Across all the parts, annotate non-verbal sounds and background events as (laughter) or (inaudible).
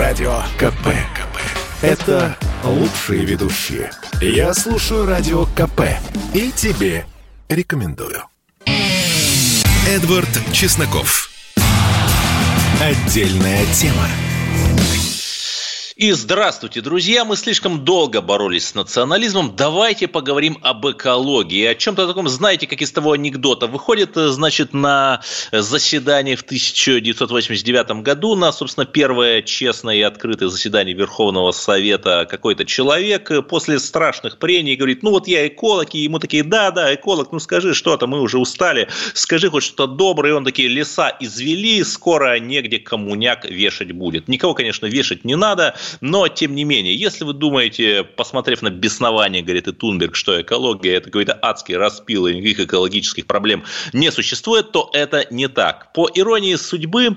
Радио КП. КП. Это лучшие ведущие. Я слушаю Радио КП. И тебе рекомендую. Эдвард Чесноков. Отдельная тема. И здравствуйте, друзья! Мы слишком долго боролись с национализмом. Давайте поговорим об экологии. О чем-то таком, знаете, как из того анекдота. Выходит, э, значит, на заседание в 1989 году, на, собственно, первое честное и открытое заседание Верховного Совета какой-то человек э, после страшных прений говорит, ну вот я эколог, и ему такие, да, да, эколог, ну скажи что-то, мы уже устали, скажи хоть что-то доброе. И он такие, леса извели, скоро негде коммуняк вешать будет. Никого, конечно, вешать не надо, но, тем не менее, если вы думаете, посмотрев на беснование, говорит и Тунберг, что экология – это какой-то адский распил, и никаких экологических проблем не существует, то это не так. По иронии судьбы,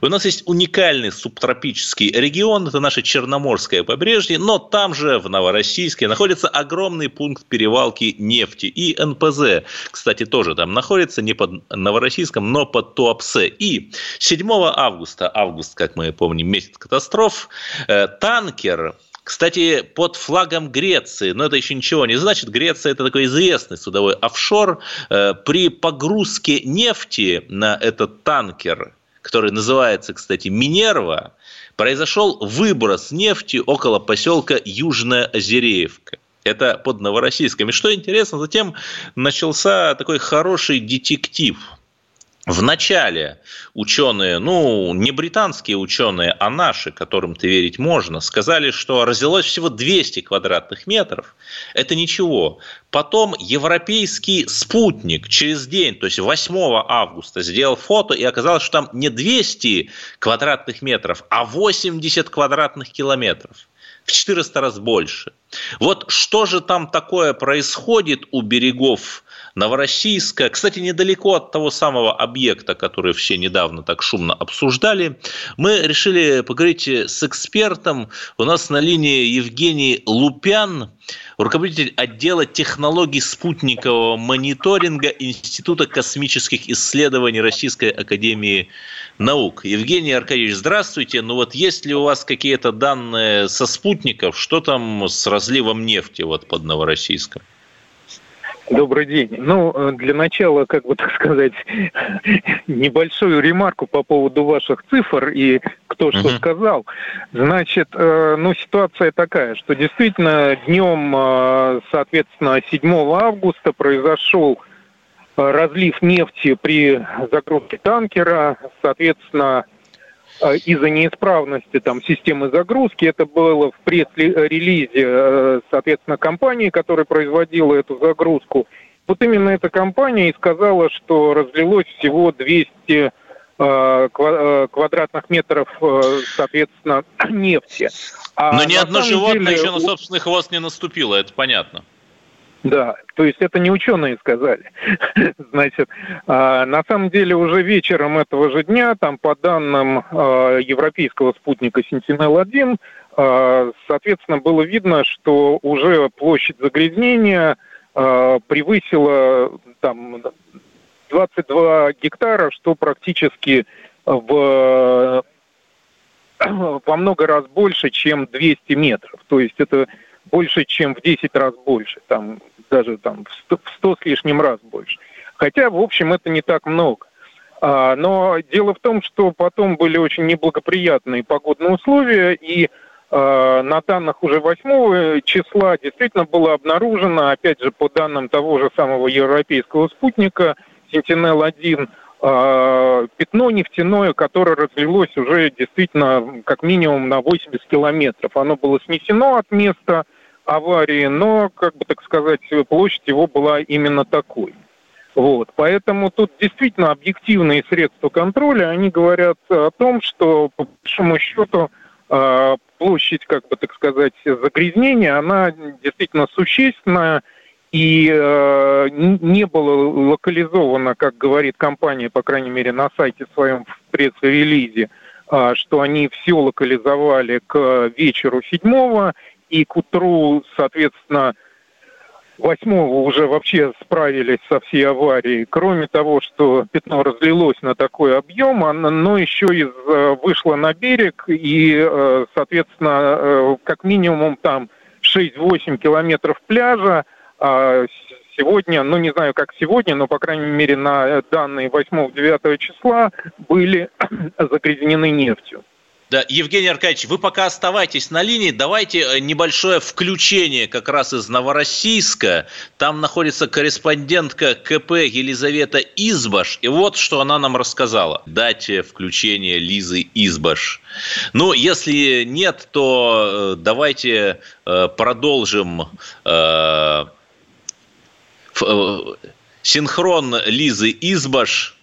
у нас есть уникальный субтропический регион, это наше Черноморское побережье, но там же, в Новороссийске, находится огромный пункт перевалки нефти и НПЗ. Кстати, тоже там находится, не под Новороссийском, но под Туапсе. И 7 августа, август, как мы помним, месяц катастроф, э, танкер кстати, под флагом Греции, но это еще ничего не значит. Греция – это такой известный судовой офшор. Э, при погрузке нефти на этот танкер, который называется, кстати, Минерва, произошел выброс нефти около поселка Южная Озереевка. Это под Новороссийском. И что интересно, затем начался такой хороший детектив – в начале ученые, ну, не британские ученые, а наши, которым-то верить можно, сказали, что разделось всего 200 квадратных метров. Это ничего. Потом европейский спутник через день, то есть 8 августа, сделал фото, и оказалось, что там не 200 квадратных метров, а 80 квадратных километров в 400 раз больше. Вот что же там такое происходит у берегов Новороссийска. Кстати, недалеко от того самого объекта, который все недавно так шумно обсуждали, мы решили поговорить с экспертом. У нас на линии Евгений Лупян, руководитель отдела технологий спутникового мониторинга Института космических исследований Российской Академии наук. Евгений Аркадьевич, здравствуйте. Ну вот есть ли у вас какие-то данные со спутников, что там с разливом нефти вот под Новороссийском? Добрый день. Ну, э, для начала, как бы так (laughs) сказать, небольшую ремарку по поводу ваших цифр и кто что uh-huh. сказал. Значит, э, ну, ситуация такая, что действительно днем, э, соответственно, 7 августа произошел разлив нефти при загрузке танкера, соответственно, из-за неисправности там, системы загрузки. Это было в пресс-релизе, э, соответственно, компании, которая производила эту загрузку. Вот именно эта компания и сказала, что разлилось всего 200 э, квадратных метров, соответственно, (clears throat) нефти. А Но ни одно животное деле... еще на собственный хвост не наступило, это понятно. Да, то есть это не ученые сказали. (laughs) Значит, а, на самом деле уже вечером этого же дня, там по данным а, европейского спутника Sentinel-1, а, соответственно, было видно, что уже площадь загрязнения превысила там 22 гектара, что практически в (clears throat) во много раз больше, чем 200 метров. То есть это больше, чем в 10 раз больше. Там даже там в 100, в 100 с лишним раз больше. Хотя, в общем, это не так много. А, но дело в том, что потом были очень неблагоприятные погодные условия, и а, на данных уже 8 числа действительно было обнаружено, опять же, по данным того же самого европейского спутника, Sentinel-1, а, пятно нефтяное, которое разлилось уже действительно как минимум на 80 километров. Оно было снесено от места аварии, но, как бы так сказать, площадь его была именно такой. Вот. Поэтому тут действительно объективные средства контроля, они говорят о том, что по большому счету а, площадь, как бы так сказать, загрязнения, она действительно существенная, и э, не было локализовано, как говорит компания, по крайней мере, на сайте своем в пресс-релизе, э, что они все локализовали к вечеру седьмого, и к утру, соответственно, восьмого уже вообще справились со всей аварией. Кроме того, что пятно разлилось на такой объем, оно еще и вышло на берег и, э, соответственно, э, как минимум там 6-8 километров пляжа, сегодня, ну не знаю как сегодня, но по крайней мере на данные 8-9 числа были (clears throat) загрязнены нефтью. Да, Евгений Аркадьевич, вы пока оставайтесь на линии, давайте э, небольшое включение как раз из Новороссийска. Там находится корреспондентка КП Елизавета Избаш, и вот что она нам рассказала. Дайте включение Лизы Избаш. Ну, если нет, то э, давайте э, продолжим синхрон Лизы Избаш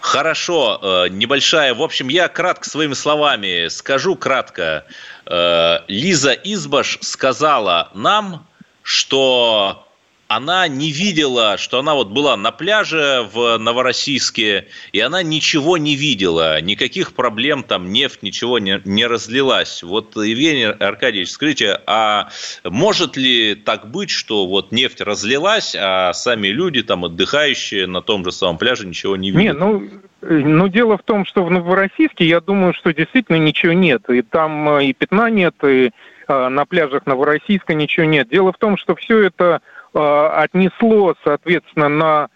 Хорошо, э, небольшая. В общем, я кратко своими словами скажу кратко. Э, Лиза Избаш сказала нам, что она не видела, что она вот была на пляже в Новороссийске, и она ничего не видела, никаких проблем, там нефть, ничего не, не разлилась. Вот, Евгений Аркадьевич, скажите, а может ли так быть, что вот нефть разлилась, а сами люди, там, отдыхающие на том же самом пляже, ничего не видят? Не, ну, ну, дело в том, что в Новороссийске, я думаю, что действительно ничего нет. И там э, и пятна нет, и э, на пляжах Новороссийска ничего нет. Дело в том, что все это отнесло, соответственно, на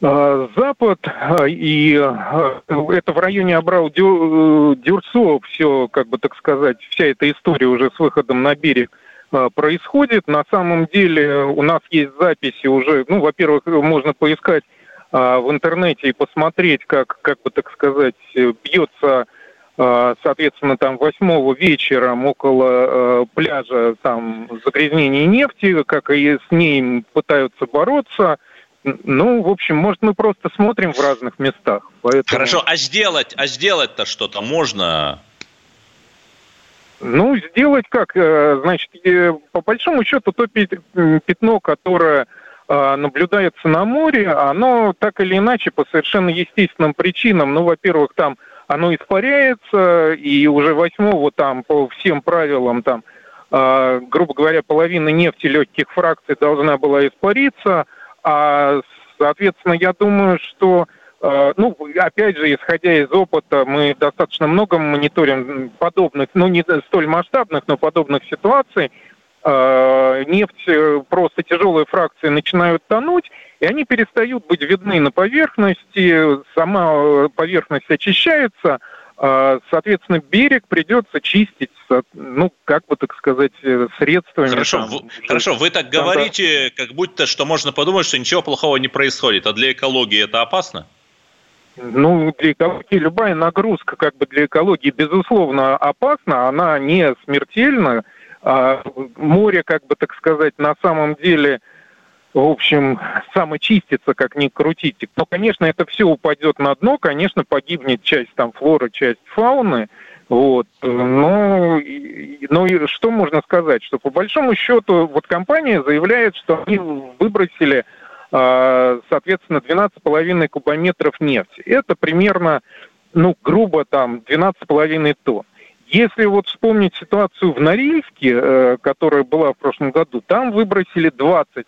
э, Запад, и э, это в районе Абрау-Дюрсо все, как бы так сказать, вся эта история уже с выходом на берег происходит. На самом деле у нас есть записи уже, ну, во-первых, можно поискать в интернете и посмотреть, как, как бы так сказать, бьется соответственно, там восьмого вечером около э, пляжа там загрязнение нефти, как и с ней пытаются бороться. Ну, в общем, может, мы просто смотрим в разных местах. Поэтому... Хорошо, а сделать, а сделать-то что-то можно? Ну, сделать как? Э, значит, по большому счету, то пятно, которое э, наблюдается на море, оно так или иначе по совершенно естественным причинам, ну, во-первых, там оно испаряется, и уже восьмого там по всем правилам там, э, грубо говоря, половина нефти легких фракций должна была испариться, а, соответственно, я думаю, что э, ну, опять же, исходя из опыта, мы достаточно много мониторим подобных, ну, не столь масштабных, но подобных ситуаций. Э, нефть, э, просто тяжелые фракции начинают тонуть, и они перестают быть видны на поверхности, сама поверхность очищается, соответственно, берег придется чистить, ну, как бы так сказать, средствами. Хорошо, там, вы, хорошо, вы так говорите, как будто что можно подумать, что ничего плохого не происходит, а для экологии это опасно? Ну, для экологии любая нагрузка, как бы для экологии, безусловно, опасна, она не смертельна. А море, как бы так сказать, на самом деле в общем, самочиститься, как ни крутите. Но, конечно, это все упадет на дно, конечно, погибнет часть там флоры, часть фауны, вот. Но, но что можно сказать? Что по большому счету вот компания заявляет, что они выбросили, а, соответственно, 12,5 кубометров нефти. Это примерно, ну, грубо там 12,5 тонн. Если вот вспомнить ситуацию в Норильске, э, которая была в прошлом году, там выбросили 20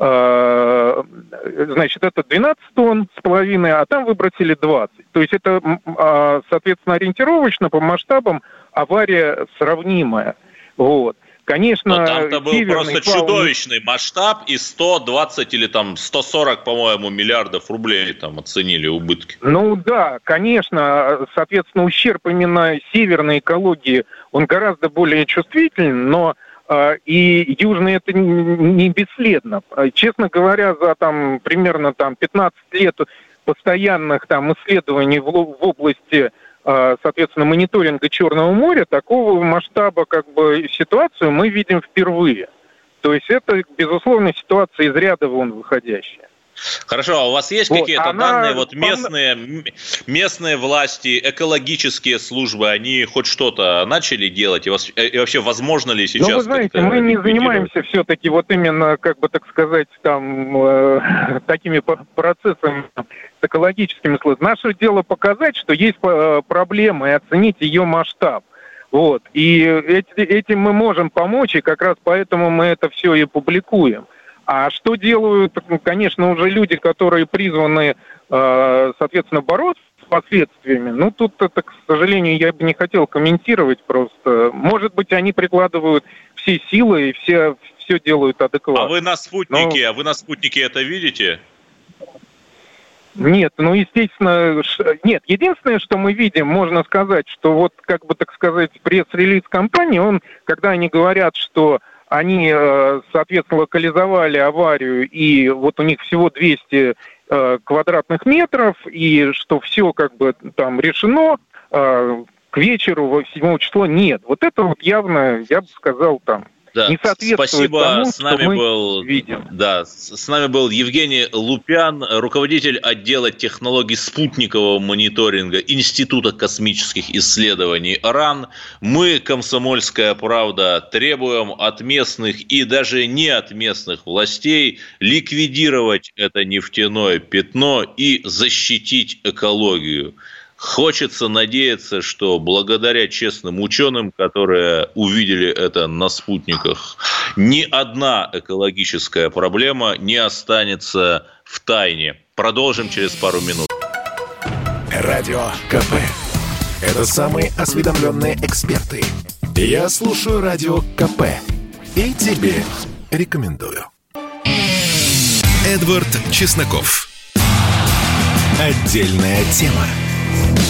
Э, значит, это 12 тонн с половиной, а там выбросили 20. То есть это, а, соответственно, ориентировочно по масштабам авария сравнимая. Вот. Конечно, Но там-то был просто фаун... чудовищный масштаб, и 120 или там 140, по-моему, миллиардов рублей там оценили убытки. Ну да, конечно, соответственно, ущерб именно северной экологии, он гораздо более чувствителен, но а, и южные это не бесследно. А, честно говоря, за там примерно там 15 лет постоянных там исследований в, в области, соответственно, мониторинга Черного моря, такого масштаба как бы ситуацию мы видим впервые. То есть это, безусловно, ситуация из ряда вон выходящая. Хорошо, а у вас есть вот, какие-то она... данные, вот местные, местные власти, экологические службы, они хоть что-то начали делать? И, и вообще, возможно ли сейчас? Ну, вы знаете, мы не занимаемся все-таки вот именно, как бы так сказать, там, э, (laughs) такими процессами с экологическими службами. Наше дело показать, что есть э, проблема и оценить ее масштаб. Вот. И этим мы можем помочь, и как раз поэтому мы это все и публикуем. А что делают, ну, конечно, уже люди, которые призваны, э, соответственно, бороться с последствиями? Ну, тут это, к сожалению, я бы не хотел комментировать просто. Может быть, они прикладывают все силы и все, все делают адекватно. А вы на спутнике, Но... а вы на спутнике это видите? Нет, ну, естественно, нет. Единственное, что мы видим, можно сказать, что вот, как бы так сказать, пресс-релиз компании, он, когда они говорят, что они, э, соответственно, локализовали аварию, и вот у них всего 200 э, квадратных метров, и что все как бы там решено, э, к вечеру 7 числа нет. Вот это вот явно, я бы сказал, там да. не соответствует Спасибо. тому, с нами был, видим. Да, с нами был Евгений Лупян, руководитель отдела технологий спутникового мониторинга Института космических исследований РАН. Мы, Комсомольская правда, требуем от местных и даже не от местных властей ликвидировать это нефтяное пятно и защитить экологию. Хочется надеяться, что благодаря честным ученым, которые увидели это на спутниках, ни одна экологическая проблема не останется в тайне. Продолжим через пару минут. Радио КП. Это самые осведомленные эксперты. Я слушаю Радио КП. И тебе рекомендую. Эдвард Чесноков. Отдельная тема. Peace.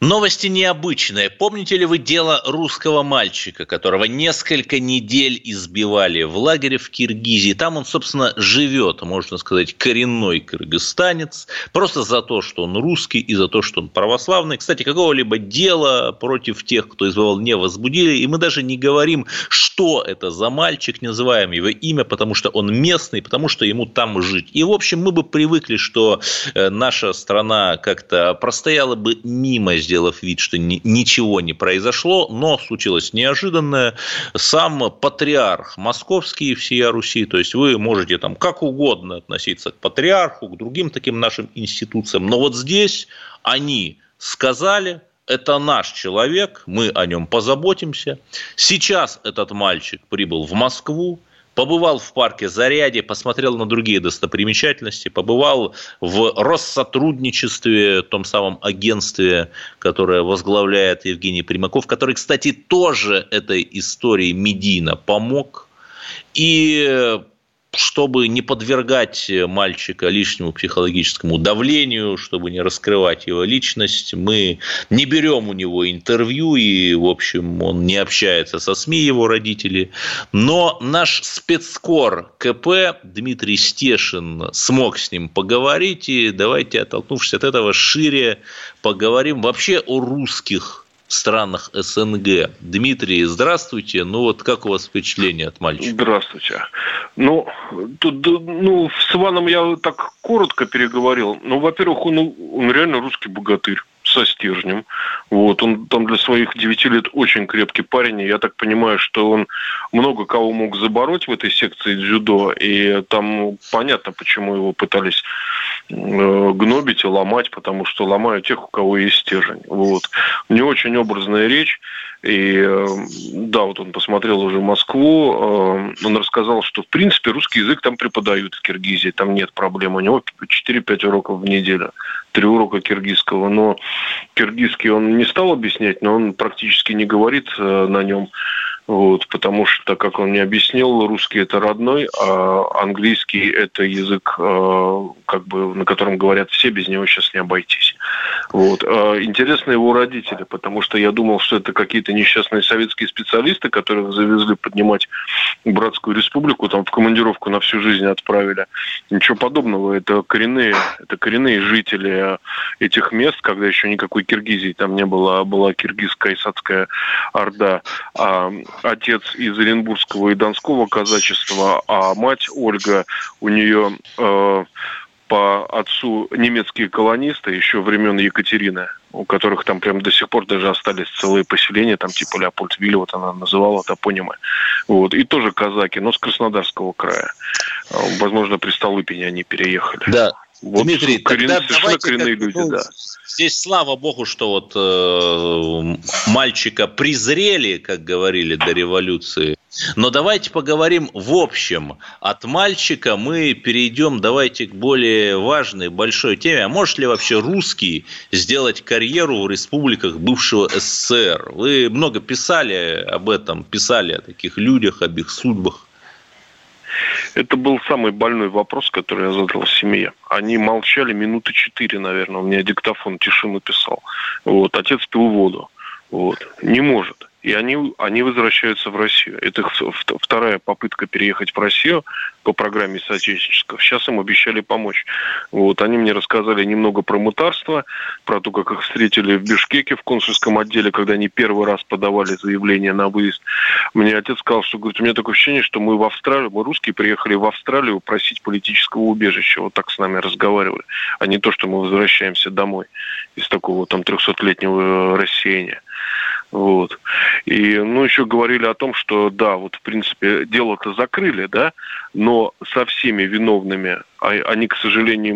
Новости необычные. Помните ли вы дело русского мальчика, которого несколько недель избивали в лагере в Киргизии? Там он, собственно, живет, можно сказать, коренной кыргызстанец, просто за то, что он русский и за то, что он православный. Кстати, какого-либо дела против тех, кто избивал, не возбудили. И мы даже не говорим, что это за мальчик, не называем его имя, потому что он местный, потому что ему там жить. И, в общем, мы бы привыкли, что э, наша страна как-то простояла бы мимо сделав вид, что ни, ничего не произошло, но случилось неожиданное. Сам патриарх московский всея Руси, то есть вы можете там как угодно относиться к патриарху, к другим таким нашим институциям, но вот здесь они сказали, это наш человек, мы о нем позаботимся. Сейчас этот мальчик прибыл в Москву, побывал в парке Заряде, посмотрел на другие достопримечательности, побывал в Россотрудничестве, том самом агентстве, которое возглавляет Евгений Примаков, который, кстати, тоже этой истории медийно помог. И чтобы не подвергать мальчика лишнему психологическому давлению, чтобы не раскрывать его личность, мы не берем у него интервью, и, в общем, он не общается со СМИ, его родители. Но наш спецкор КП Дмитрий Стешин смог с ним поговорить, и давайте, оттолкнувшись от этого, шире поговорим вообще о русских странах СНГ. Дмитрий, здравствуйте. Ну вот как у вас впечатление от мальчика? Здравствуйте. Ну, тут, ну, с Иваном я так коротко переговорил. Ну, во-первых, он, он реально русский богатырь со стержнем. Вот, он там для своих девяти лет очень крепкий парень. И я так понимаю, что он много кого мог забороть в этой секции дзюдо. И там понятно, почему его пытались гнобить и ломать, потому что ломают тех, у кого есть стержень. Вот. Не очень образная речь. И э, да, вот он посмотрел уже Москву, э, он рассказал, что в принципе русский язык там преподают в Киргизии, там нет проблем. У него 4-5 уроков в неделю, 3 урока киргизского. Но киргизский он не стал объяснять, но он практически не говорит э, на нем. Вот, потому что, как он мне объяснил, русский это родной, а английский это язык, э, как бы, на котором говорят все, без него сейчас не обойтись. Вот. А интересно его родители, потому что я думал, что это какие-то несчастные советские специалисты, которых завезли поднимать братскую республику, там в командировку на всю жизнь отправили. Ничего подобного. Это коренные, это коренные жители этих мест, когда еще никакой Киргизии там не было, а была киргизская исадская орда. А отец из Оренбургского и Донского казачества, а мать Ольга, у нее э, по отцу немецкие колонисты еще времен Екатерины, у которых там прям до сих пор даже остались целые поселения, там типа Леопольдвиль, вот она называла топонимы. Вот. И тоже казаки, но с Краснодарского края. Возможно, при Столыпине они переехали. Да, Вот Дмитрий, корен, тогда давайте коренные люди, ну, да. Здесь слава богу, что вот э, мальчика презрели, как говорили до революции. Но давайте поговорим в общем. От мальчика мы перейдем, давайте к более важной, большой теме. А может ли вообще русский сделать карьеру в республиках бывшего СССР? Вы много писали об этом, писали о таких людях, об их судьбах. Это был самый больной вопрос, который я задал семье. Они молчали минуты четыре, наверное. У меня диктофон тишину писал. Вот. Отец пил воду. Вот. Не может и они, они возвращаются в Россию. Это их вторая попытка переехать в Россию по программе соотечественников. Сейчас им обещали помочь. Вот, они мне рассказали немного про мутарство, про то, как их встретили в Бишкеке в консульском отделе, когда они первый раз подавали заявление на выезд. Мне отец сказал, что говорит, у меня такое ощущение, что мы в Австралию, мы русские приехали в Австралию просить политического убежища. Вот так с нами разговаривали, а не то, что мы возвращаемся домой из такого там 300-летнего рассеяния. Вот. И, ну, еще говорили о том, что, да, вот, в принципе, дело-то закрыли, да, но со всеми виновными, а, они, к сожалению,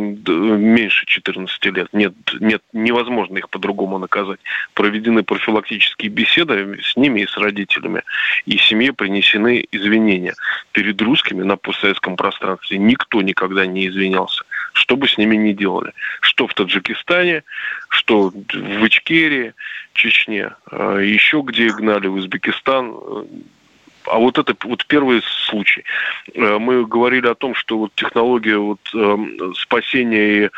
меньше 14 лет, нет, нет, невозможно их по-другому наказать. Проведены профилактические беседы с ними и с родителями, и семье принесены извинения. Перед русскими на постсоветском пространстве никто никогда не извинялся что бы с ними ни делали. Что в Таджикистане, что в Ичкерии, Чечне, а еще где гнали в Узбекистан. А вот это вот первый случай. Э, мы говорили о том, что вот технология вот, э, спасения и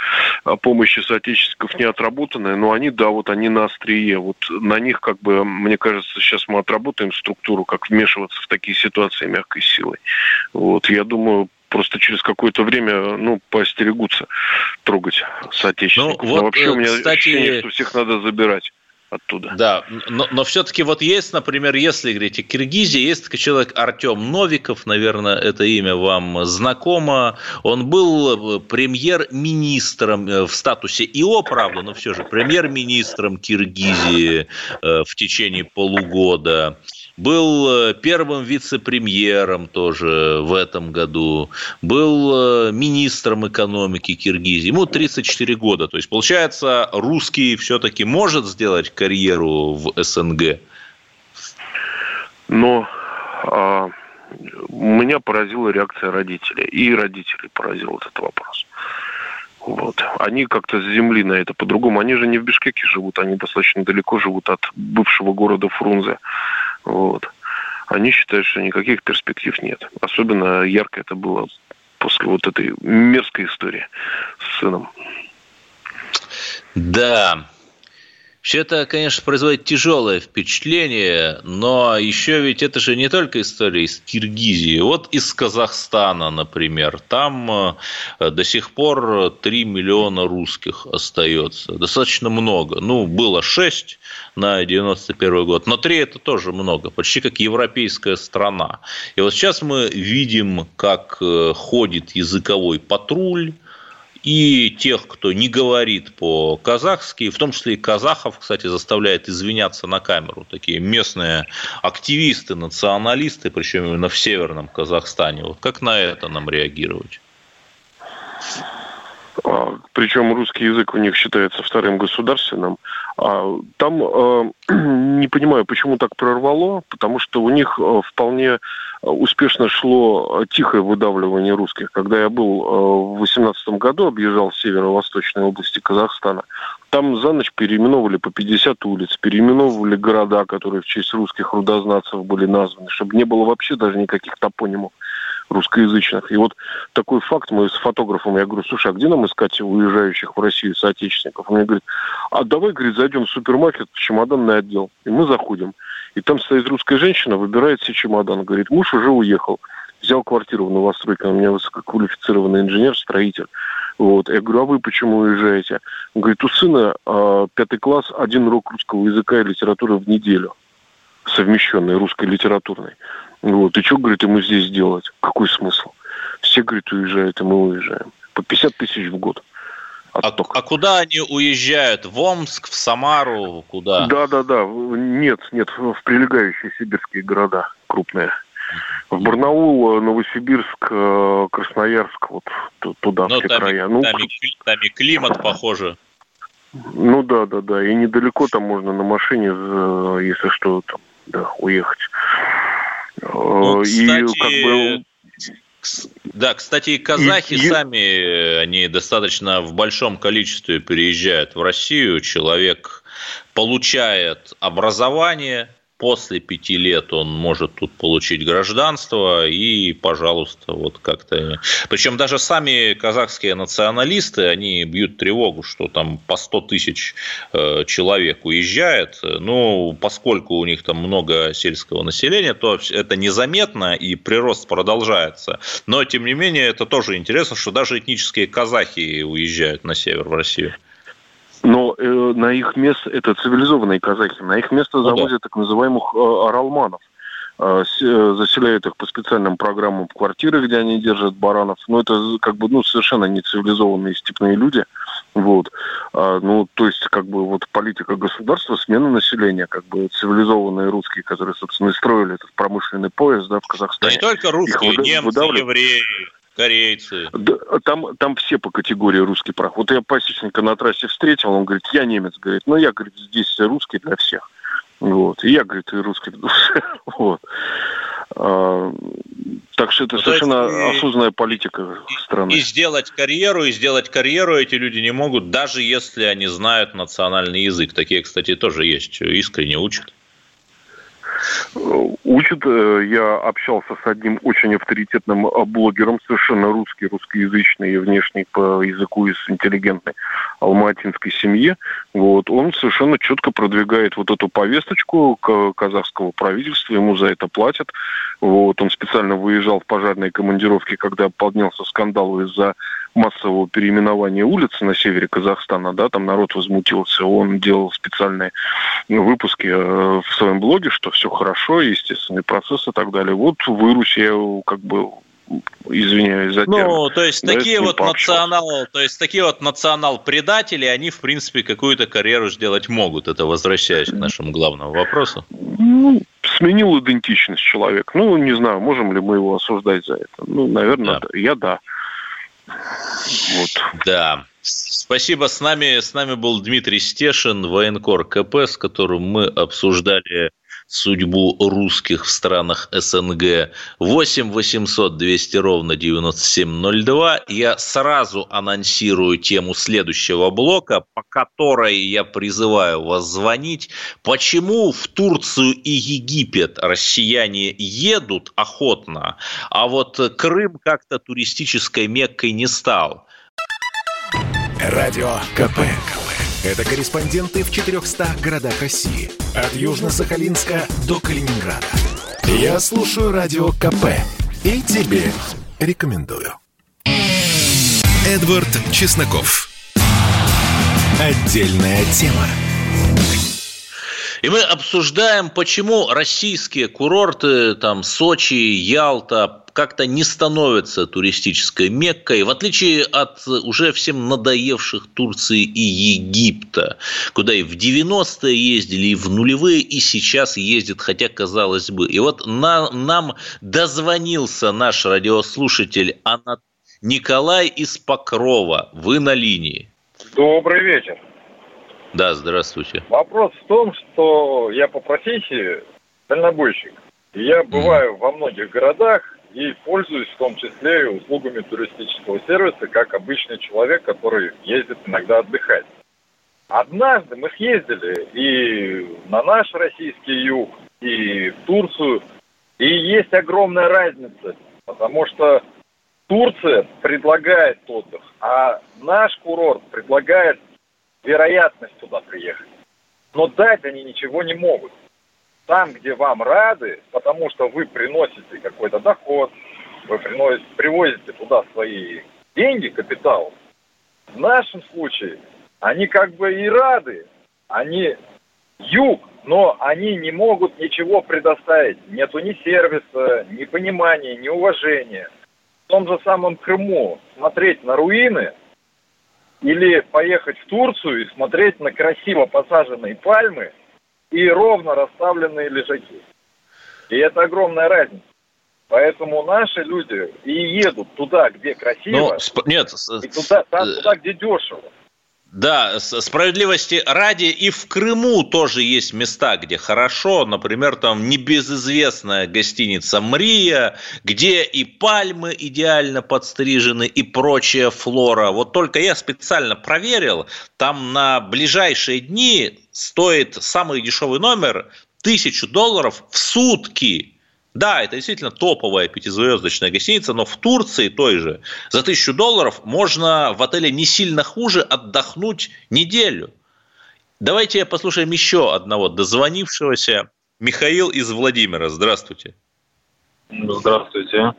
а, помощи соотечественников не отработанная, но они, да, вот они на острие. Вот на них, как бы, мне кажется, сейчас мы отработаем структуру, как вмешиваться в такие ситуации мягкой силой. Вот, я думаю, просто через какое-то время, ну, поостерегутся трогать соотечественников. Ну, вот, Но вообще у меня кстати... ощущение, что всех надо забирать оттуда. Да, но, но все-таки вот есть, например, если говорить о Киргизии, есть такой человек Артем Новиков, наверное, это имя вам знакомо. Он был э, премьер-министром э, в статусе ИО, правда, но все же премьер-министром Киргизии э, в течение полугода был э, первым вице-премьером тоже в этом году, был э, министром экономики Киргизии. Ему 34 года. То есть, получается, русский все-таки может сделать карьеру в СНГ? Но а, меня поразила реакция родителей. И родителей поразил этот вопрос. Вот. Они как-то с земли на это по-другому. Они же не в Бишкеке живут, они достаточно далеко живут от бывшего города Фрунзе. Вот. Они считают, что никаких перспектив нет. Особенно ярко это было после вот этой мерзкой истории с сыном. Да, все это, конечно, производит тяжелое впечатление, но еще ведь это же не только история из Киргизии. Вот из Казахстана, например, там э, до сих пор 3 миллиона русских остается. Достаточно много. Ну, было 6 на 91 год, но 3 это тоже много, почти как европейская страна. И вот сейчас мы видим, как э, ходит языковой патруль, и тех, кто не говорит по-казахски, в том числе и казахов, кстати, заставляет извиняться на камеру. Такие местные активисты, националисты, причем именно в северном Казахстане. Вот как на это нам реагировать? А, причем русский язык у них считается вторым государственным. А там э, (clears throat) не понимаю, почему так прорвало, потому что у них э, вполне успешно шло тихое выдавливание русских. Когда я был э, в 2018 году, объезжал северо-восточные области Казахстана, там за ночь переименовывали по 50 улиц, переименовывали города, которые в честь русских рудознатцев были названы, чтобы не было вообще даже никаких топонимов русскоязычных. И вот такой факт мы с фотографом, я говорю, слушай, а где нам искать уезжающих в Россию соотечественников? Он мне говорит, а давай, говорит, зайдем в супермаркет, в чемоданный отдел. И мы заходим. И там стоит русская женщина, выбирает себе чемодан. Говорит, муж уже уехал. Взял квартиру в новостройке. У меня высококвалифицированный инженер, строитель. Вот. Я говорю, а вы почему уезжаете? Он говорит, у сына э, пятый класс, один урок русского языка и литературы в неделю. Совмещенный русской литературной. Вот. И что, говорит, ему здесь делать? Какой смысл? Все, говорит, уезжают, и мы уезжаем. По 50 тысяч в год. А, а куда они уезжают? В Омск, в Самару, куда? Да, да, да. Нет, нет, в прилегающие сибирские города крупные. В Барнаул, Новосибирск, Красноярск, вот туда, Но все там, края. И, ну, там, и, там и климат похоже. Ну да, да, да. И недалеко там можно на машине, если что, там, да, уехать. Ну, кстати, и как бы да, кстати, и казахи и, сами, они достаточно в большом количестве переезжают в Россию. Человек получает образование, после пяти лет он может тут получить гражданство и, пожалуйста, вот как-то... Причем даже сами казахские националисты, они бьют тревогу, что там по 100 тысяч э, человек уезжает. Ну, поскольку у них там много сельского населения, то это незаметно и прирост продолжается. Но, тем не менее, это тоже интересно, что даже этнические казахи уезжают на север в Россию. Но э, на их место, это цивилизованные казахи, на их место ну, завозят да. так называемых э, оралманов. Э, э, заселяют их по специальным программам в квартиры, где они держат баранов. Но это как бы ну, совершенно не цивилизованные степные люди. Вот. А, ну, то есть, как бы, вот политика государства, смена населения, как бы цивилизованные русские, которые, собственно, и строили этот промышленный поезд, да, в Казахстане. Да не только русские, немцы, евреи, корейцы. Да, там, там все по категории русский прах. Вот я пасечника на трассе встретил, он говорит, я немец, говорит, но я, говорит, здесь русский для всех. Вот. И я, говорит, и русский. (laughs) вот. А, так что это ну, совершенно осознанная политика страны. И сделать карьеру, и сделать карьеру эти люди не могут, даже если они знают национальный язык. Такие, кстати, тоже есть, искренне учат. Учат. Э, я общался с одним очень авторитетным э, блогером, совершенно русский, русскоязычный и внешний по языку из интеллигентной алматинской семьи. Вот. Он совершенно четко продвигает вот эту повесточку казахского правительства, ему за это платят. Вот. Он специально выезжал в пожарные командировки, когда поднялся скандал из-за массового переименования улицы на севере Казахстана, да, там народ возмутился, он делал специальные выпуски э, в своем блоге, что все хорошо, естественный процесс и так далее. Вот в Ирусе я как бы извиняюсь за термин. Ну, то есть да, такие вот национал, то есть такие вот национал-предатели, они, в принципе, какую-то карьеру сделать могут. Это возвращаясь к нашему главному вопросу. Ну, сменил идентичность человек. Ну, не знаю, можем ли мы его осуждать за это. Ну, наверное, да. я да. Вот. Да. Спасибо. С нами, с нами был Дмитрий Стешин, военкор КП, с которым мы обсуждали судьбу русских в странах СНГ. 8 800 200 ровно 9702. Я сразу анонсирую тему следующего блока, по которой я призываю вас звонить. Почему в Турцию и Египет россияне едут охотно, а вот Крым как-то туристической меккой не стал? Радио КП. Это корреспонденты в 400 городах России. От Южно-Сахалинска до Калининграда. Я слушаю Радио КП. И тебе рекомендую. Эдвард Чесноков. Отдельная тема. И мы обсуждаем, почему российские курорты, там Сочи, Ялта, как-то не становится туристической Меккой, в отличие от уже всем надоевших Турции и Египта, куда и в 90-е ездили, и в нулевые, и сейчас ездят, хотя казалось бы. И вот на, нам дозвонился наш радиослушатель Анат... Николай из Покрова. Вы на линии. Добрый вечер. Да, здравствуйте. Вопрос в том, что я по профессии дальнобойщик. Я бываю mm. во многих городах, и пользуюсь в том числе и услугами туристического сервиса, как обычный человек, который ездит иногда отдыхать. Однажды мы съездили и на наш российский юг, и в Турцию, и есть огромная разница, потому что Турция предлагает отдых, а наш курорт предлагает вероятность туда приехать. Но дать они ничего не могут там, где вам рады, потому что вы приносите какой-то доход, вы приносите, привозите туда свои деньги, капитал. В нашем случае они как бы и рады, они юг, но они не могут ничего предоставить. Нету ни сервиса, ни понимания, ни уважения. В том же самом Крыму смотреть на руины или поехать в Турцию и смотреть на красиво посаженные пальмы – и ровно расставленные лежаки. И это огромная разница. Поэтому наши люди и едут туда, где красиво, Ну, нет, и туда, там, э, туда, где дешево. Да, справедливости ради и в Крыму тоже есть места, где хорошо. Например, там небезызвестная гостиница «Мрия», где и пальмы идеально подстрижены, и прочая флора. Вот только я специально проверил, там на ближайшие дни стоит самый дешевый номер тысячу долларов в сутки. Да, это действительно топовая пятизвездочная гостиница, но в Турции той же за тысячу долларов можно в отеле не сильно хуже отдохнуть неделю. Давайте послушаем еще одного дозвонившегося. Михаил из Владимира. Здравствуйте. Здравствуйте.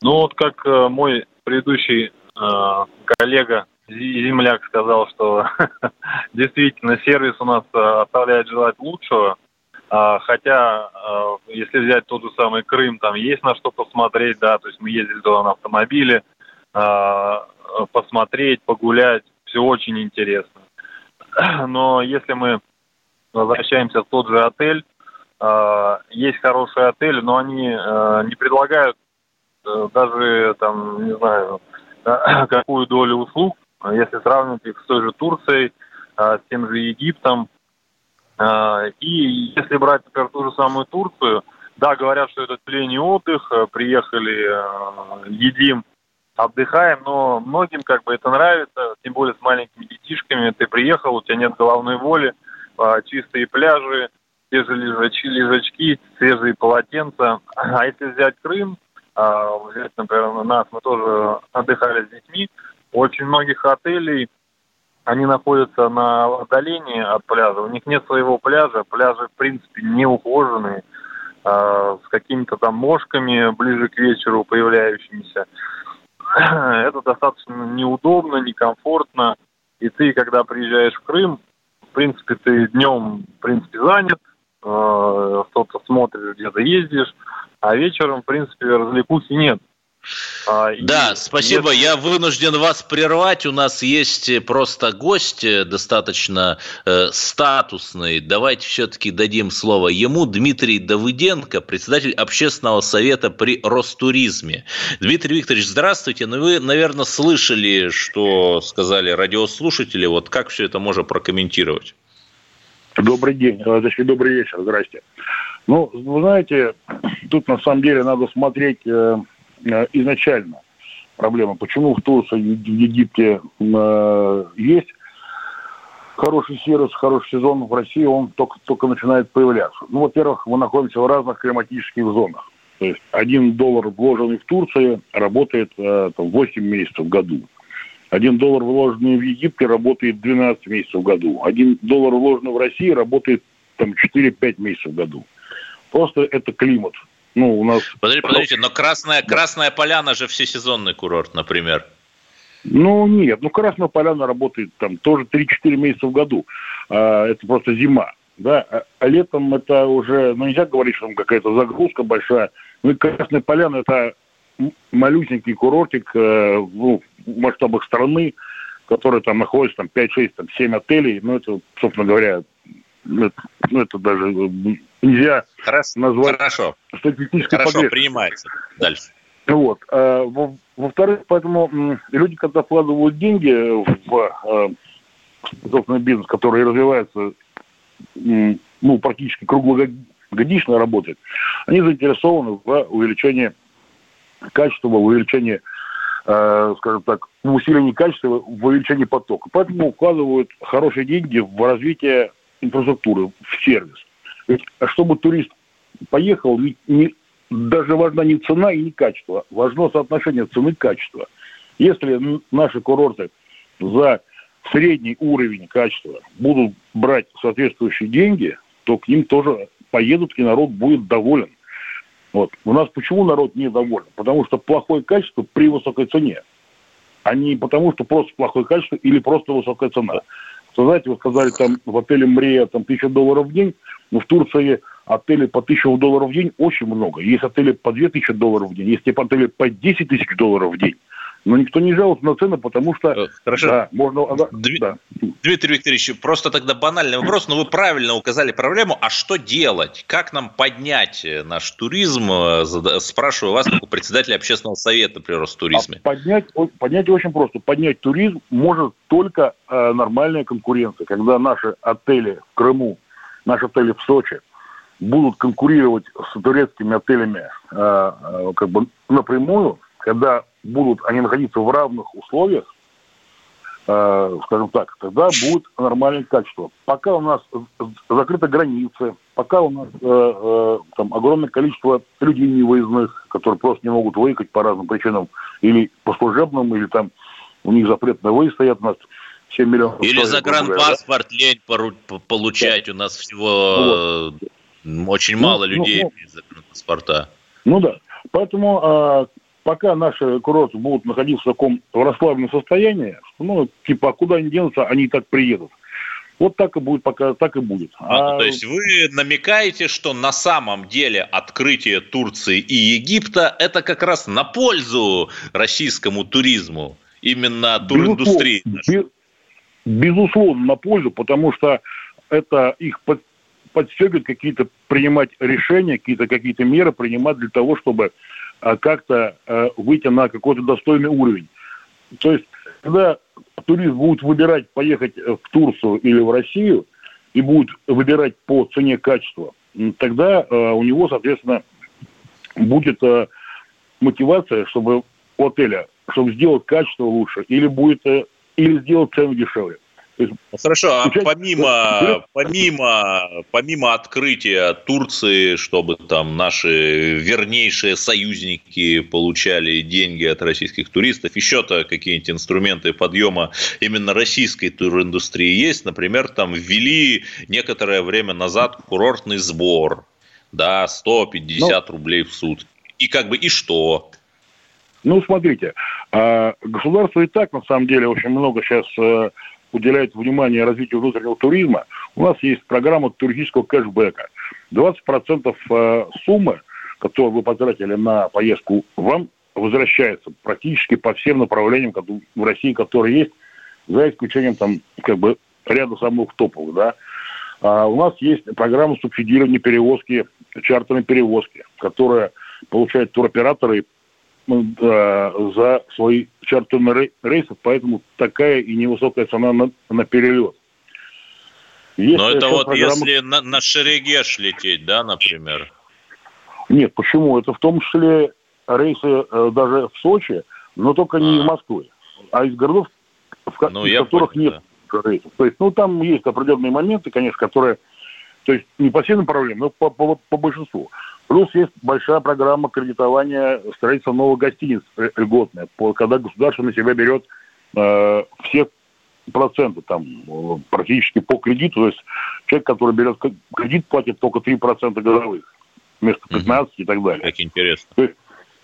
Ну вот как э, мой предыдущий э, коллега земляк сказал, что (laughs) действительно сервис у нас э, оставляет желать лучшего. А, хотя, а, если взять тот же самый Крым, там есть на что посмотреть, да, то есть мы ездили туда на автомобиле, а, посмотреть, погулять, все очень интересно. (clears throat) Но если мы возвращаемся в тот же отель, есть хорошие отели, но они не предлагают э, даже, там, не знаю, (clears throat) какую долю услуг, если сравнивать их с той же Турцией, с тем же Египтом, а, и если брать, например, ту же самую Турцию, да, говорят, что это летний отдых, э, приехали, э, едим, отдыхаем, но многим как бы это нравится, тем более с маленькими детишками. Ты приехал, у тебя нет головной воли, а, чистые пляжи, те же лежачки, свежие полотенца. А если взять Крым, а, взять, например, нас, мы тоже отдыхали с детьми, очень многих отелей они находятся на отдалении от пляжа, у них нет своего пляжа, пляжи, в принципе, не ухоженные, э, с какими-то там мошками ближе к вечеру появляющимися. (clears throat) Это достаточно неудобно, некомфортно, и ты, когда приезжаешь в Крым, в принципе, ты днем, в принципе, занят, э, что-то смотришь, где-то ездишь, а вечером, в принципе, развлекухи нет. А, да, и спасибо. Я вынужден вас прервать. У нас есть просто гость э, достаточно э, статусный. Давайте все-таки дадим слово ему. Дмитрий Давыденко, председатель общественного совета при Ростуризме. Дмитрий Викторович, здравствуйте. Ну, вы, наверное, слышали, что сказали радиослушатели. Вот как все это можно прокомментировать? Добрый день, э, точнее, добрый вечер, здрасте. Ну, вы знаете, тут на самом деле надо смотреть э, Э, изначально проблема. Почему в Турции, в Египте э, есть хороший сервис, хороший сезон, в России он только, только начинает появляться. Ну, во-первых, мы находимся в разных климатических зонах. То есть один доллар, вложенный в Турции, работает э, там, 8 месяцев в году. Один доллар, вложенный в Египте, работает 12 месяцев в году. Один доллар, вложенный в России, работает там 4-5 месяцев в году. Просто это климат. Ну, у нас... Подождите, подождите, но Красная, Красная Поляна же всесезонный курорт, например. Ну, нет, ну, Красная Поляна работает там тоже 3-4 месяца в году. А, это просто зима. Да, а, а летом это уже, ну, нельзя говорить, что там какая-то загрузка большая. Ну, и Красная Поляна это малюсенький курортик э, ну, в масштабах страны, который там находится, там 5-6, там 7 отелей. Ну, это, собственно говоря, ну, это, ну, это даже нельзя Хорошо. назвать Хорошо. статистической Хорошо, принимается. Дальше. Вот. А, во-вторых, поэтому люди, когда вкладывают деньги в а, собственный бизнес, который развивается ну, практически круглогодично работает, они заинтересованы в увеличении качества, в увеличении, а, скажем так, в усилении качества, в увеличении потока. Поэтому вкладывают хорошие деньги в развитие инфраструктуры, в сервис. Ведь чтобы турист поехал, ведь не, даже важна не цена и не качество, важно соотношение цены и качества. Если наши курорты за средний уровень качества будут брать соответствующие деньги, то к ним тоже поедут, и народ будет доволен. Вот. У нас почему народ недоволен? Потому что плохое качество при высокой цене, а не потому, что просто плохое качество или просто высокая цена. Вы знаете, вы сказали, там в отеле Мрия там тысяча долларов в день, но в Турции отели по тысячу долларов в день очень много. Есть отели по две тысячи долларов в день, есть отели по 10 тысяч долларов в день. Но никто не жалуется на цены, потому что... Э, хорошо. Да, можно... Дми... Да. Дмитрий Викторович, просто тогда банальный вопрос, но вы правильно указали проблему. А что делать? Как нам поднять наш туризм? Э, спрашиваю вас, как у председателя общественного совета при Ростуризме. А поднять, поднять очень просто. Поднять туризм может только э, нормальная конкуренция. Когда наши отели в Крыму, наши отели в Сочи будут конкурировать с турецкими отелями э, э, как бы напрямую, когда будут они находиться в равных условиях, э, скажем так, тогда будет нормальное качество. Пока у нас закрыты границы, пока у нас э, э, там огромное количество людей невыездных, которые просто не могут выехать по разным причинам, или по служебным, или там у них запрет на выезд стоят, у нас 7 миллионов. Или загранпаспорт да? лень получать, да. у нас всего вот. очень ну, мало ну, людей ну, имеет загранпаспорта. Ну да, поэтому а, пока наши курорты будут находиться в таком расслабленном состоянии, ну, типа, а куда они денутся, они и так приедут. Вот так и будет, пока так и будет. А, ну, а... То есть вы намекаете, что на самом деле открытие Турции и Египта это как раз на пользу российскому туризму, именно туриндустрии. Безусловно, безусловно на пользу, потому что это их под, подстегивает какие-то принимать решения, какие-то какие-то меры принимать для того, чтобы как-то а, выйти на какой-то достойный уровень. То есть, когда турист будет выбирать поехать в Турцию или в Россию и будет выбирать по цене качества, тогда а, у него, соответственно, будет мотивация, чтобы у отеля, чтобы сделать качество лучше, или будет или сделать цену дешевле. Ну, хорошо, а помимо, помимо, помимо открытия Турции, чтобы там наши вернейшие союзники получали деньги от российских туристов, еще-то какие-нибудь инструменты подъема именно российской туриндустрии есть? Например, там ввели некоторое время назад курортный сбор, да, 150 Но... Ну. рублей в сутки. И как бы и что? Ну, смотрите, а, государство и так, на самом деле, очень много сейчас э, уделяет внимание развитию внутреннего туризма, у нас есть программа туристического кэшбэка. 20% э, суммы, которую вы потратили на поездку, вам возвращается практически по всем направлениям в России, которые есть, за исключением там как бы ряда самых топовых, да. А у нас есть программа субсидирования перевозки, чартерной перевозки, которая получают туроператоры Э, за свои чартерные рейсы, поэтому такая и невысокая цена на, на перелет. Есть Но это вот программа... если на, на Шерегеш лететь, да, например? Нет, почему? Это в том числе рейсы э, даже в Сочи, но только не а. в Москве, а из городов, в, ну, из которых понял, нет да. рейсов. То есть, ну, там есть определенные моменты, конечно, которые, то есть не по всем проблемам, но по, по, по большинству. Плюс есть большая программа кредитования строительства новых гостиниц льготная, когда государство на себя берет э, все проценты там э, практически по кредиту. То есть человек, который берет кредит, платит только 3% годовых вместо 15 угу. и так далее. Как интересно. То есть,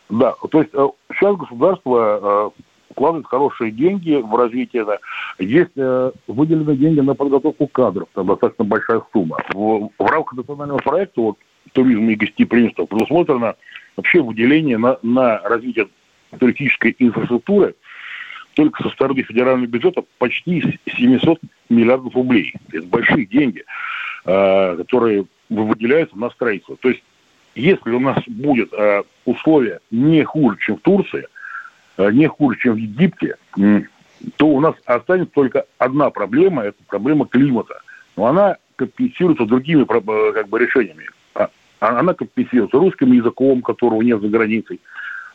да, то есть э, сейчас государство э, вкладывает хорошие деньги в развитие. Да. Есть э, выделены деньги на подготовку кадров, там достаточно большая сумма. В, в рамках национального проекта вот, туризма и гостеприимства предусмотрено вообще выделение на, на развитие туристической инфраструктуры только со стороны федерального бюджета почти 700 миллиардов рублей. Это большие деньги, э, которые выделяются на строительство. То есть, если у нас будет э, условия не хуже, чем в Турции, э, не хуже, чем в Египте, то у нас останется только одна проблема, это проблема климата. Но она компенсируется другими как бы, решениями. А она компенсируется русским языком, которого нет за границей.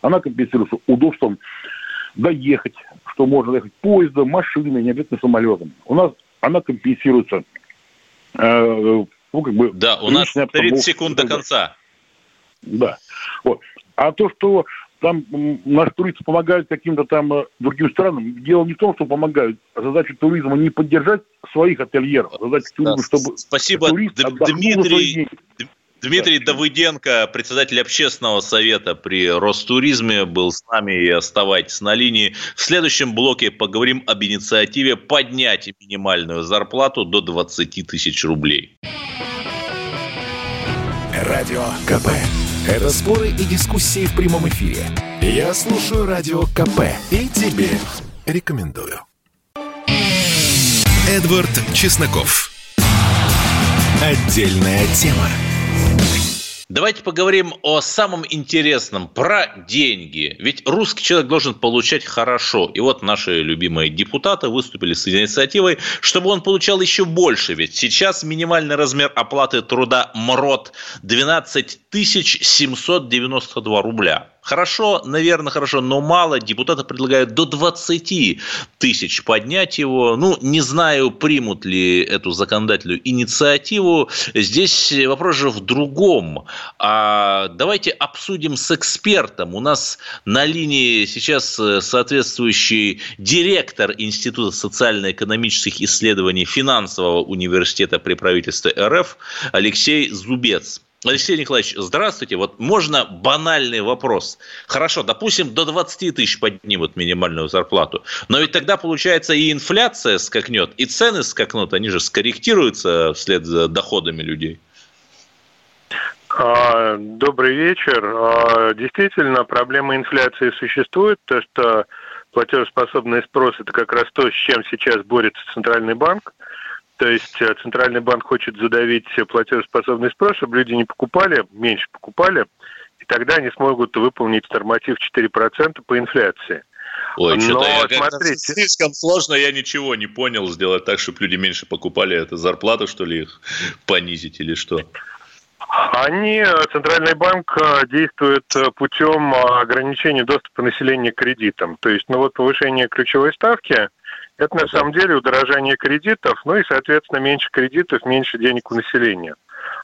Она компенсируется удобством доехать, что можно доехать поездом, машиной, не обязательно самолетом. У нас она компенсируется э, ну, как бы... Да, у нас 30 секунд до конца. Да. Вот. А то, что там наши туристы помогают каким-то там э, другим странам. Дело не в том, что помогают. Задача туризма не поддержать своих ательеров. Задача туризма, чтобы Спасибо, Дмитрий. Дмитрий Давыденко, председатель общественного совета при Ростуризме, был с нами и оставайтесь на линии. В следующем блоке поговорим об инициативе поднять минимальную зарплату до 20 тысяч рублей. Радио КП. Это споры и дискуссии в прямом эфире. Я слушаю Радио КП и тебе рекомендую. Эдвард Чесноков. Отдельная тема. Давайте поговорим о самом интересном, про деньги. Ведь русский человек должен получать хорошо. И вот наши любимые депутаты выступили с инициативой, чтобы он получал еще больше. Ведь сейчас минимальный размер оплаты труда МРОД 12 792 рубля. Хорошо, наверное, хорошо, но мало. Депутаты предлагают до 20 тысяч поднять его. Ну, не знаю, примут ли эту законодательную инициативу. Здесь вопрос же в другом. А давайте обсудим с экспертом. У нас на линии сейчас соответствующий директор Института социально-экономических исследований финансового университета при правительстве РФ Алексей Зубец. Алексей Николаевич, здравствуйте. Вот можно банальный вопрос. Хорошо, допустим, до 20 тысяч поднимут минимальную зарплату. Но ведь тогда, получается, и инфляция скакнет, и цены скакнут. Они же скорректируются вслед за доходами людей. А, добрый вечер. А, действительно, проблема инфляции существует, то что платежеспособный спрос – это как раз то, с чем сейчас борется Центральный банк. То есть э, Центральный банк хочет задавить платежеспособный спрос, чтобы люди не покупали, меньше покупали, и тогда они смогут выполнить норматив 4% по инфляции. Ой, что-то я смотрите... слишком сложно, я ничего не понял сделать так, чтобы люди меньше покупали. Это зарплату, что ли, их (laughs) понизить или что? Они, э, Центральный банк, э, действует путем ограничения доступа населения к кредитам. То есть, ну вот повышение ключевой ставки – это на самом деле удорожание кредитов, ну и, соответственно, меньше кредитов, меньше денег у населения.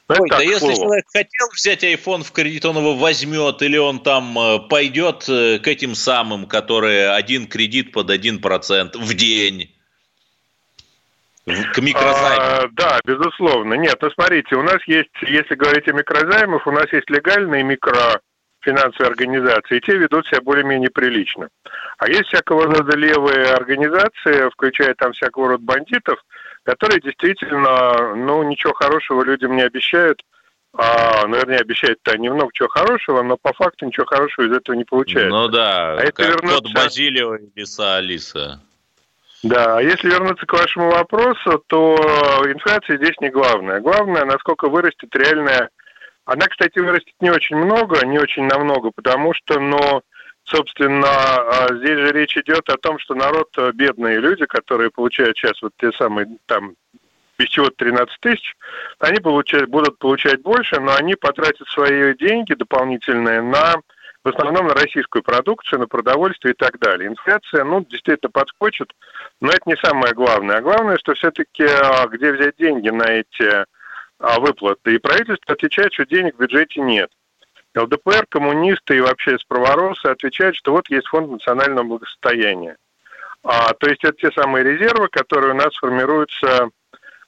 Но Ой, да если человек хотел взять iPhone в кредит, он его возьмет, или он там э, пойдет э, к этим самым, которые один кредит под один процент в день. К микрозаймам. А, да, безусловно. Нет, ну смотрите, у нас есть, если говорить о микрозаймах, у нас есть легальные микро финансовые организации, и те ведут себя более-менее прилично. А есть всякого рода левые организации, включая там всякого рода бандитов, которые действительно, ну, ничего хорошего людям не обещают, а, наверное, обещают-то они много чего хорошего, но по факту ничего хорошего из этого не получается. Ну да, а как вернуться... кот Базилио и Лиса Алиса. Да, а если вернуться к вашему вопросу, то инфляция здесь не главное. Главное, насколько вырастет реальная она, кстати, вырастет не очень много, не очень намного, потому что, ну, собственно, а, здесь же речь идет о том, что народ, э, бедные люди, которые получают сейчас вот те самые там без чего 13 тысяч, они получают, будут получать больше, но они потратят свои деньги дополнительные на в основном на российскую продукцию, на продовольствие и так далее. Инфляция, ну, действительно подскочит, но это не самое главное. А главное, что все-таки а, где взять деньги на эти выплаты. И правительство отвечает, что денег в бюджете нет. ЛДПР, коммунисты и вообще справоросы отвечают, что вот есть фонд национального благосостояния. А, то есть это те самые резервы, которые у нас формируются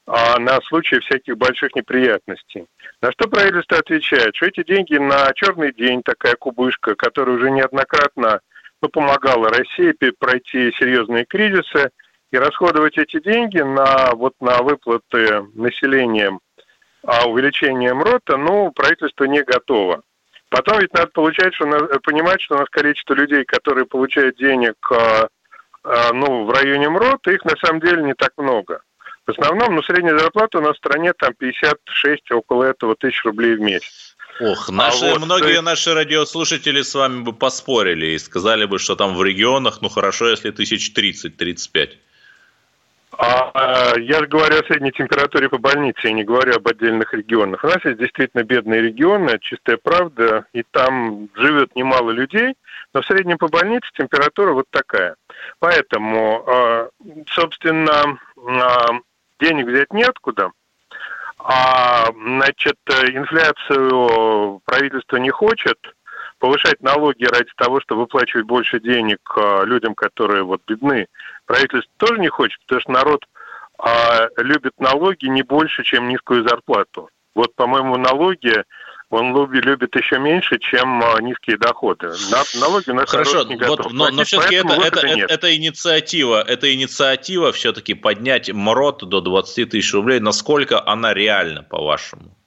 а, на случай всяких больших неприятностей. На что правительство отвечает, что эти деньги на черный день, такая кубышка, которая уже неоднократно ну, помогала России пройти серьезные кризисы, и расходовать эти деньги на, вот, на выплаты населением а увеличением рота, ну, правительство не готово. Потом ведь надо получать, что, понимать, что у нас количество людей, которые получают денег а, а, ну, в районе МРОТ, их на самом деле не так много. В основном, ну, средняя зарплата у нас в стране там 56, около этого тысяч рублей в месяц. Ох, наши, а вот, многие есть... наши радиослушатели с вами бы поспорили и сказали бы, что там в регионах, ну хорошо, если тысяч 30-35. А, а, я говорю о средней температуре по больнице, я не говорю об отдельных регионах. У нас есть действительно бедные регионы, чистая правда, и там живет немало людей, но в среднем по больнице температура вот такая. Поэтому, а, собственно, денег взять неоткуда, а, значит, инфляцию правительство не хочет – повышать налоги ради того, чтобы выплачивать больше денег а, людям, которые вот бедны, правительство тоже не хочет, потому что народ а, любит налоги не больше, чем низкую зарплату. Вот, по-моему, налоги он любит, еще меньше, чем а, низкие доходы. На, налоги у нас Хорошо, не вот, готов но, но все-таки это, это, это, это инициатива, это инициатива все-таки поднять МРОТ до 20 тысяч рублей. Насколько она реальна, по-вашему?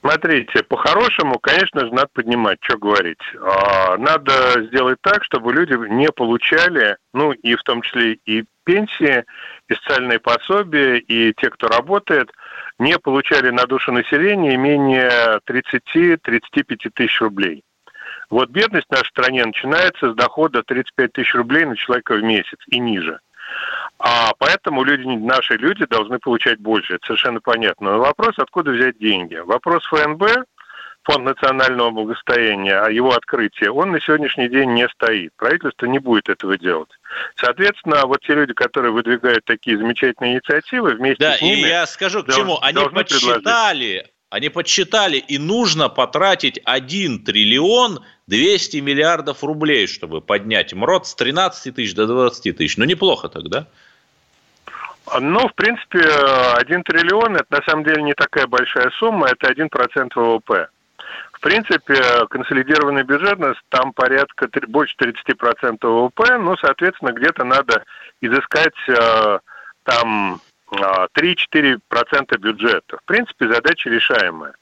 Смотрите, по-хорошему, конечно же, надо поднимать, что говорить. А, надо сделать так, чтобы люди не получали, ну и в том числе и пенсии, и социальные пособия, и те, кто работает, не получали на душу населения менее 30-35 тысяч рублей. Вот бедность в нашей стране начинается с дохода 35 тысяч рублей на человека в месяц и ниже. А поэтому люди, наши люди должны получать больше. Это совершенно понятно. Но вопрос, откуда взять деньги. Вопрос ФНБ, Фонд национального благосостояния, о его открытии, он на сегодняшний день не стоит. Правительство не будет этого делать. Соответственно, вот те люди, которые выдвигают такие замечательные инициативы, вместе да, с ними... Да, и я скажу, к чему. Они подсчитали, они подсчитали, и нужно потратить 1 триллион 200 миллиардов рублей, чтобы поднять МРОД с 13 тысяч до 20 тысяч. Ну, неплохо тогда. Ну, в принципе, 1 триллион – это на самом деле не такая большая сумма, это 1% ВВП. В принципе, консолидированный бюджет, там порядка больше 30% ВВП, ну, соответственно, где-то надо изыскать э, там 3-4% э, бюджета. В принципе, задача решаемая.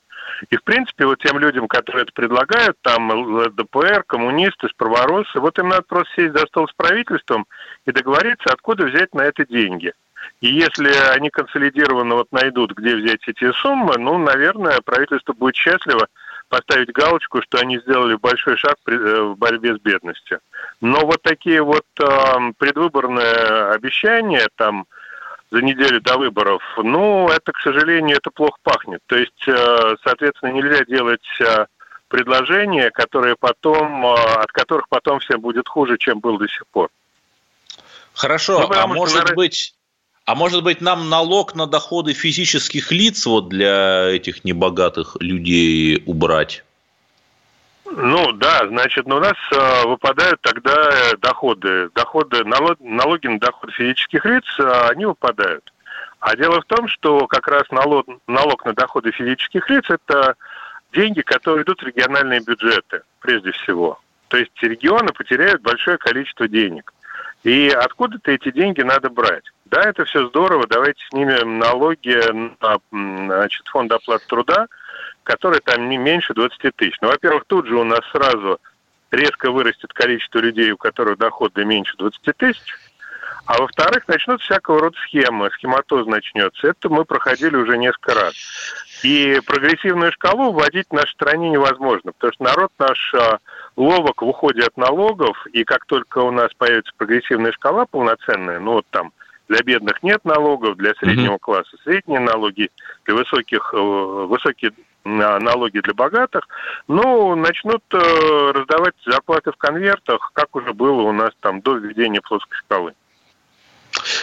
И, в принципе, вот тем людям, которые это предлагают, там ЛДПР, коммунисты, справоросы, вот им надо просто сесть за стол с правительством и договориться, откуда взять на это деньги. И если они консолидированно вот найдут, где взять эти суммы, ну, наверное, правительство будет счастливо поставить галочку, что они сделали большой шаг э, в борьбе с бедностью. Но вот такие вот э, предвыборные обещания, там, за неделю до выборов, ну, это, к сожалению, это плохо пахнет. То есть, э, соответственно, нельзя делать э, предложения, которые потом, э, от которых потом всем будет хуже, чем было до сих пор. Хорошо, ну, а может быть... А может быть, нам налог на доходы физических лиц вот для этих небогатых людей убрать? Ну да, значит, ну, у нас э, выпадают тогда э, доходы, доходы, налог, налоги на доход физических лиц, э, они выпадают. А дело в том, что как раз налог, налог на доходы физических лиц – это деньги, которые идут в региональные бюджеты, прежде всего. То есть регионы потеряют большое количество денег. И откуда-то эти деньги надо брать. Да, это все здорово, давайте снимем налоги на значит, фонд оплаты труда – который там не меньше 20 тысяч. Ну, во-первых, тут же у нас сразу резко вырастет количество людей, у которых доходы меньше 20 тысяч, а во-вторых, начнут всякого рода схемы, схематоз начнется. Это мы проходили уже несколько раз. И прогрессивную шкалу вводить в нашей стране невозможно, потому что народ наш а, ловок в уходе от налогов, и как только у нас появится прогрессивная шкала полноценная, ну вот там для бедных нет налогов, для среднего класса средние налоги, для высоких, э, высокие налоги для богатых, ну, начнут э, раздавать зарплаты в конвертах, как уже было у нас там до введения плоской шкалы.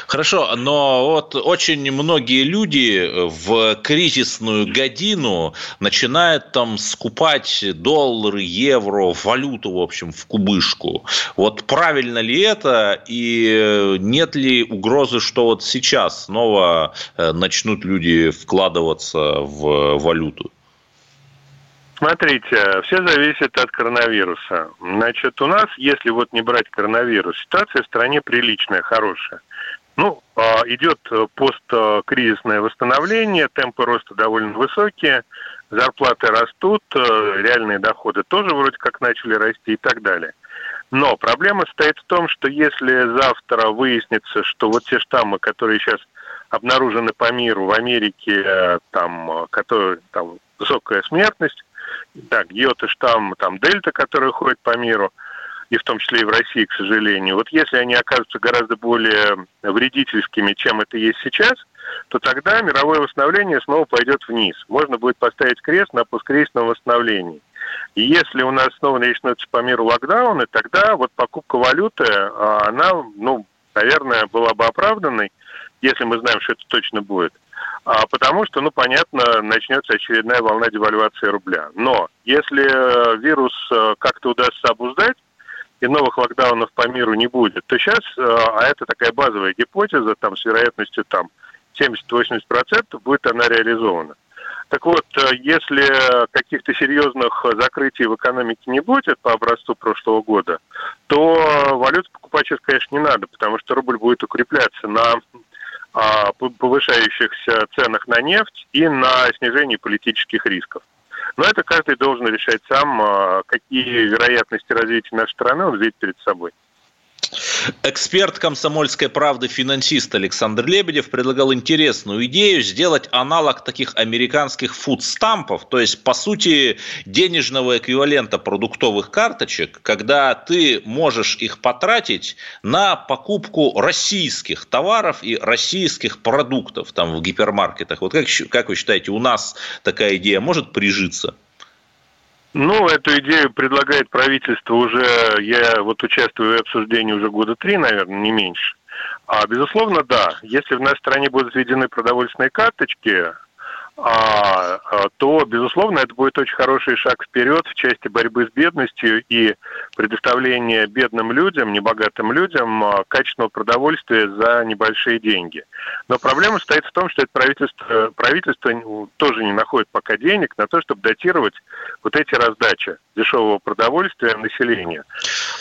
Хорошо, но вот очень многие люди в кризисную годину начинают там скупать доллары, евро, валюту, в общем, в кубышку. Вот правильно ли это и нет ли угрозы, что вот сейчас снова э, начнут люди вкладываться в валюту? Смотрите, все зависит от коронавируса. Значит, у нас, если вот не брать коронавирус, ситуация в стране приличная, хорошая. Ну, а, идет посткризисное восстановление, темпы роста довольно высокие, зарплаты растут, реальные доходы тоже вроде как начали расти и так далее. Но проблема состоит в том, что если завтра выяснится, что вот те штаммы, которые сейчас обнаружены по миру, в Америке, там, которые, там высокая смертность, да, гиоты штамм, там дельта, которые ходят по миру, и в том числе и в России, к сожалению. Вот если они окажутся гораздо более вредительскими, чем это есть сейчас, то тогда мировое восстановление снова пойдет вниз. Можно будет поставить крест на посткризисном восстановлении. И если у нас снова начнутся по миру локдауны, тогда вот покупка валюты, а, она, ну, наверное, была бы оправданной, если мы знаем, что это точно будет. А, потому что, ну, понятно, начнется очередная волна девальвации рубля. Но если э, вирус э, как-то удастся обуздать, и новых локдаунов по миру не будет, то сейчас, э, а это такая базовая гипотеза, там с вероятностью там 70-80% будет она реализована. Так вот, если каких-то серьезных закрытий в экономике не будет по образцу прошлого года, то валюту покупать сейчас, конечно, не надо, потому что рубль будет укрепляться на повышающихся ценах на нефть и на снижении политических рисков. Но это каждый должен решать сам, а, какие вероятности развития нашей страны он видит перед собой. Эксперт комсомольской правды, финансист Александр Лебедев предлагал интересную идею сделать аналог таких американских фудстампов, то есть, по сути, денежного эквивалента продуктовых карточек, когда ты можешь их потратить на покупку российских товаров и российских продуктов там в гипермаркетах. Вот как, как вы считаете, у нас такая идея может прижиться? Ну, эту идею предлагает правительство уже, я вот участвую в обсуждении уже года три, наверное, не меньше. А, безусловно, да. Если в нашей стране будут введены продовольственные карточки, то, безусловно, это будет очень хороший шаг вперед в части борьбы с бедностью и предоставления бедным людям, небогатым людям а, качественного продовольствия за небольшие деньги. Но проблема стоит в том, что это правительство, правительство тоже не находит пока денег на то, чтобы датировать вот эти раздачи дешевого продовольствия населению.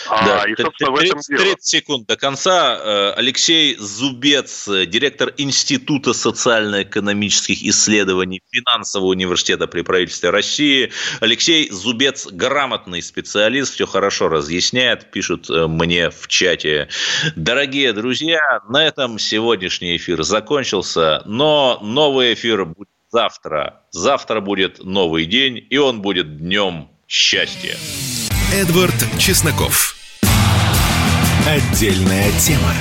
Да, а, и, собственно, 30, в этом дело. 30 секунд до конца. Э, Алексей Зубец, директор Института социально-экономических исследований Финансового университета при правительстве России. Алексей Зубец грамотный специалист, все хорошо разъясняет, пишут э, мне в чате. Дорогие друзья, на этом сегодняшний эфир закончился, но новый эфир будет завтра. Завтра будет новый день, и он будет днем счастья. Эдвард Чесноков. Отдельная тема.